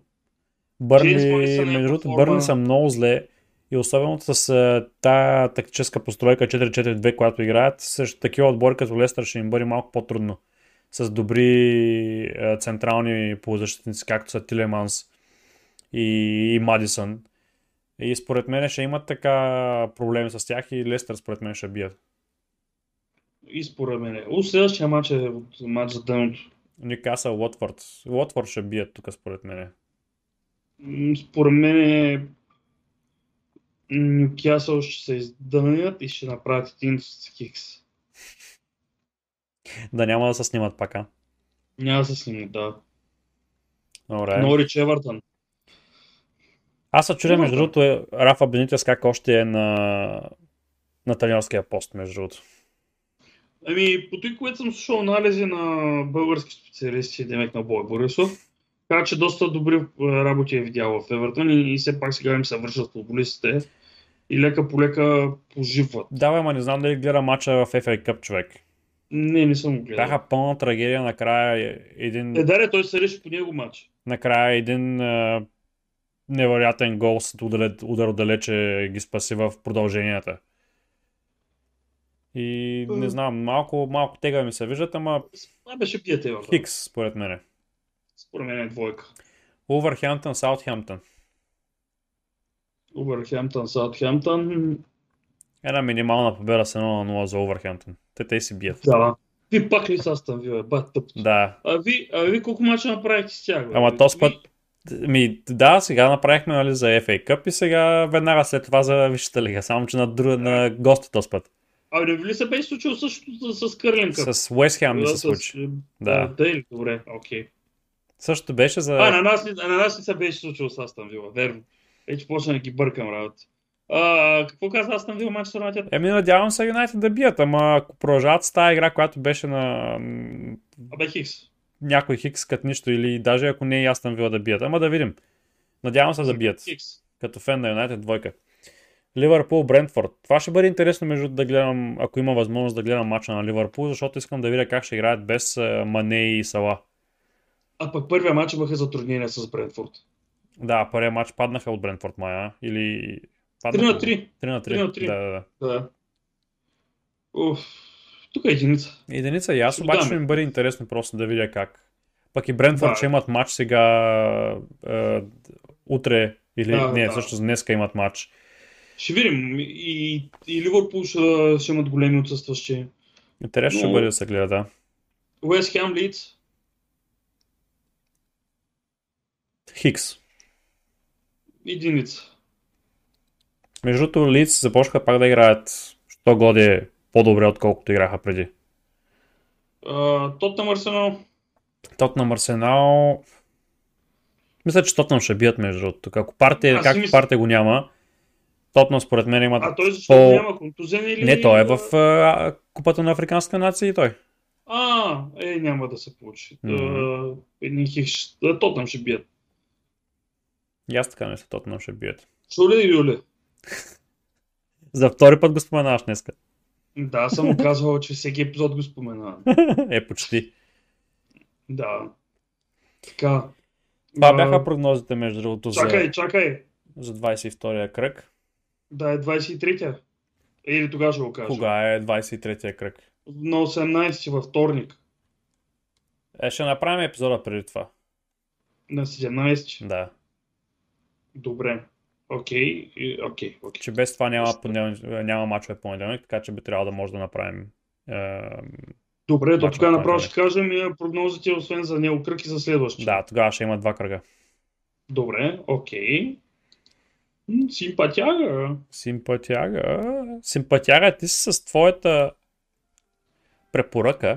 Морисън е между другото. Бърли са много зле. И особено с тая тактическа постройка 4-4-2, която играят, срещу такива отбори като Лестър ще им бъде малко по-трудно. С добри а, централни полузащитници, както са Тилеманс и, и Мадисън. И според мен ще имат така проблеми с тях и Лестър според мен ще бият. И според мен. У следващия матч е от матч за дъното. Нюкасъл, Уотфорд. Уотфорд ще бият тук според мен. Според мен Нюкасъл ще се издънят и ще направят един с Хикс. Да няма да се снимат пак, а? Няма да се снимат, да. Добре. Норич Евертън. Аз се чудя, между другото, е, Рафа Бенитес как още е на, на тренерския пост, между другото. Ами, по той, което съм слушал анализи на български специалисти, Демек на Бой Борисов, така че доста добри е, работи е видял в Евертън и, и все пак сега им се вършат футболистите и лека по лека поживват. Давай, ма не знам дали гледа мача в FA Cup, човек. Не, не съм го гледал. Бяха пълна трагедия накрая един, Е, даре, той се реши по него матч. накрая един а, невероятен гол с удар, отдалече ги спаси в продълженията. И не знам, малко, малко тега ми се виждат, ама Това беше Евертън. Хикс, според мен. Според мен е двойка. Увърхемптън, Саутхемптън. Увърхемптън, Саутхемптън. Една минимална победа с 1 на 0 за Увърхемптън. Те те си бият. Да. Ви пак ли са Астън Вила? Бат тъп. Да. А ви, а ви колко мача направихте с тях? Ама този Ви- път Ми, да, сега направихме нали, за FA Cup и сега веднага след това за Висшата лига. Само, че на, друг, на гости този път. А не ви ли се беше случило същото с, с Кърлин Къп? С Уест Хем Да, се с- случи. Да. Да. Дейли, добре, окей. Същото беше за... А, на нас, а, на нас не се беше случило с Астън Вила, верно. Вече почна да ги бъркам работа. А, какво каза Астън Вила Манчестър Юнайтед? Еми, надявам се Юнайтед да бият, ама ако продължават с тази игра, която беше на м, Абе Хикс. някой хикс като нищо или даже ако не е ясно била да бият. Ама да видим. Надявам се да бият. Хикс. Като фен на Юнайтед двойка. Ливърпул, Брентфорд. Това ще бъде интересно между да гледам, ако има възможност да гледам мача на Ливърпул, защото искам да видя как ще играят без а, Мане и Сала. А пък първия матч имаха затруднения с Брентфорд. Да, първият матч паднаха от Брентфорд Мая. Или... 3 на 3. 3 на 3. 3 на 3. Да, да, да. Да. Уф. Тук е единица. Единица и аз Ще обаче ще ми бъде интересно просто да видя как. Пък и Брентфорд Да. ще имат матч сега а, утре или Да, не, да. всъщност днеска имат матч. Ще видим. И, и Ливърпул ще, ще имат големи отсъстващи. Интересно ще Но- бъде да се гледа, да. Уест Хем Лидс. Хикс. Единица. Между другото, Лиц започнаха пак да играят, що годи по-добре, отколкото играха преди. Тотнам Арсенал. Тотнам Арсенал... Мисля, че Тотнам ще бият между другото. Ако партия, както мисля- партия го няма, Тотнам според мен имат А той защо по... няма контузен или... Не, той е в а, Купата на Африканските нации той. А, е, няма да се получи. Mm-hmm. Едни хикс... а, Тотнам ще бият. И аз така мисля, Тотнам ще бият. Чули ли, Юли? За втори път го споменаваш днеска. Да, съм му казвал, че всеки епизод го споменавам. е, почти. Да. Така. Това А, бяха прогнозите, между другото, за, Чакай, чакай. за 22-я кръг. Да, е 23-я. Или тогава ще го кажа. Кога е 23-я кръг? На 18 във вторник. Е, ще направим епизода преди това. На 17. Да. Добре. Окей, и- окей. Че без това няма, няма мачове понеделник, така че би трябвало да може да направим е, Добре, на тогава направо ще кажем прогнозите, освен за него кръг и за следващия. Да, тогава ще има два кръга. Добре, окей. М, Симпатяга. Симпатяга. Симпатяга, ти си с твоята препоръка.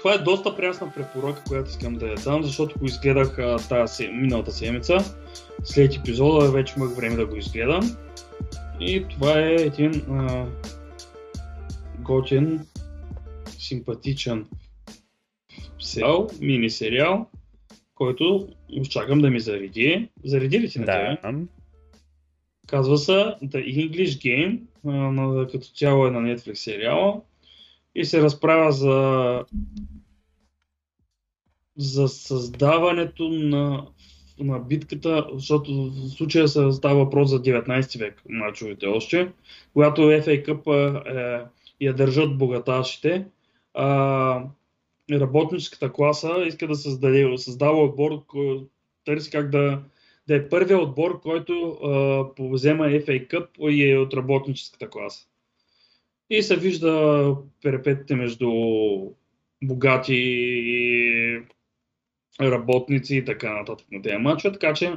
Това е доста прясна препоръка, която искам да я дам, защото го изгледах а, тази, миналата седмица. След епизода вече имах време да го изгледам. И това е един а, готин, симпатичен сериал, мини сериал, който чакам да ми зареди. Зареди ли ти на тебе? Да. Казва се The English Game, а, на, като цяло е на Netflix сериала и се разправя за за създаването на, на битката, защото в случая се става въпрос за 19 век, мачовете още, когато FA Cup е, я държат богаташите, а, работническата класа иска да създаде, създава отбор, търси как да, да е първият отбор, който а, повзема FA Cup и е от работническата класа. И се вижда перепетите между богати и работници и така нататък на тези матча, така че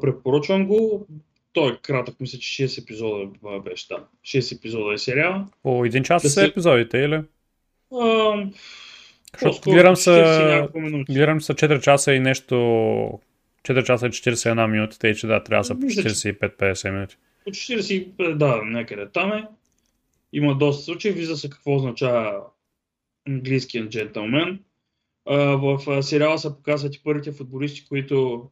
препоръчвам го. Той е кратък, мисля, че 6 епизода беше, да. 6 епизода е сериал. По един час Да са се- епизодите, или? А, Защото гледам 40 са, гледам са 4 часа и нещо... 4 часа и 41 минути, тъй че да, трябва да са по Мисля, че- 45-50 минути. По 40, да, някъде там е. Има доста случаи. Вижда се какво означава английският джентълмен. В сериала се показват и първите футболисти, които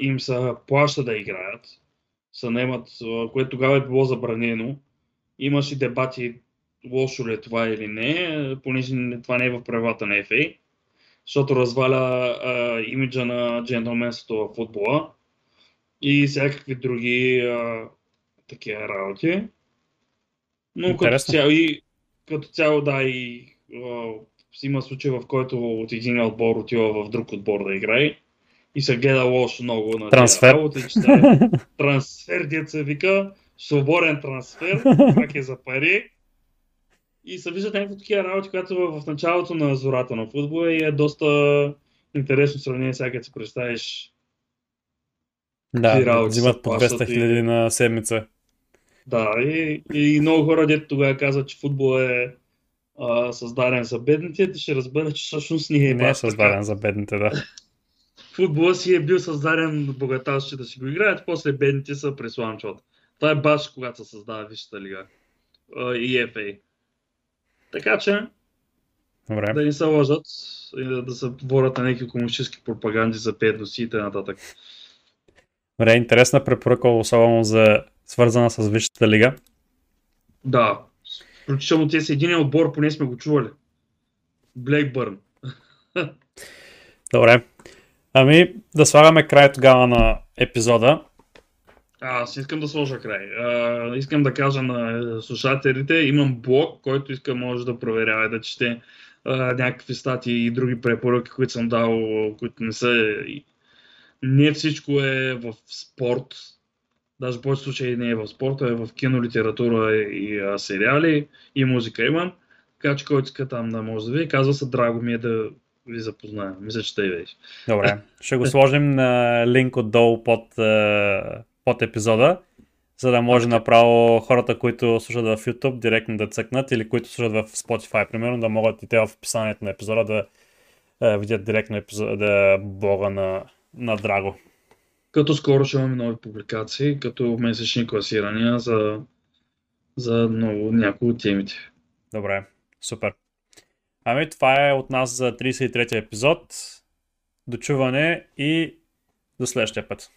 им се плаща да играят. Се наемат, а, което тогава е било забранено. Имаше дебати лошо ли е това или не, понеже не- това не е в правилата на FA, защото разваля а, имиджа на джентълменството в футбола и всякакви други а, такива работи. Но като Интересно. цяло, и, като цяло да и а, има случай, в който от един отбор отива в друг отбор да играе и се гледа лошо много на Трансфер. работи, че става трансфер, се вика, свободен трансфер, как е за пари. И се виждат някакви такива работи, които в началото на зората на футбола и е доста интересно сравнение, сега като си представиш Да, да взимат по плащат 200 и- хиляди на седмица. Да, и, и много хора, дето тогава казват, че футбол е а, създаден за бедните, ще разбера, че всъщност не е, Не е създаден за бедните, да. Футбола си е бил създаден богаташите да си го играят, после бедните са пресламчват. Това е баш когато се създава Висшата лига а, и FA. Така че, Добре. да не се лъжат и да, да се борят на някакви комунистически пропаганди за бедност и т.н. Добре, интересна препоръка, особено за свързана с Висшата лига. Да, включително те са един отбор, поне сме го чували. Блекбърн. Добре. Ами, да слагаме край тогава на епизода. Аз искам да сложа край. А, искам да кажа на слушателите, имам блог, който иска може да проверява и да чете а, някакви статии и други препоръки, които съм дал, които не са... Не всичко е в спорт. Даже в повече случаи не е в спорта, е в кино, литература и а, сериали и музика имам. Така че който иска там да може да види. Казва се Драго ми е да ви запозная. Мисля, че тъй беше. Добре, ще го сложим на линк отдолу под, под епизода, за да може направо хората, които слушат в YouTube, директно да цъкнат или които слушат в Spotify, примерно, да могат и те в описанието на епизода да видят директно епизода, да блога на, на Драго. Като скоро ще имаме нови публикации, като месечни класирания за, за много, някои от темите. Добре, супер. Ами това е от нас за 33-ти епизод. Дочуване и до следващия път.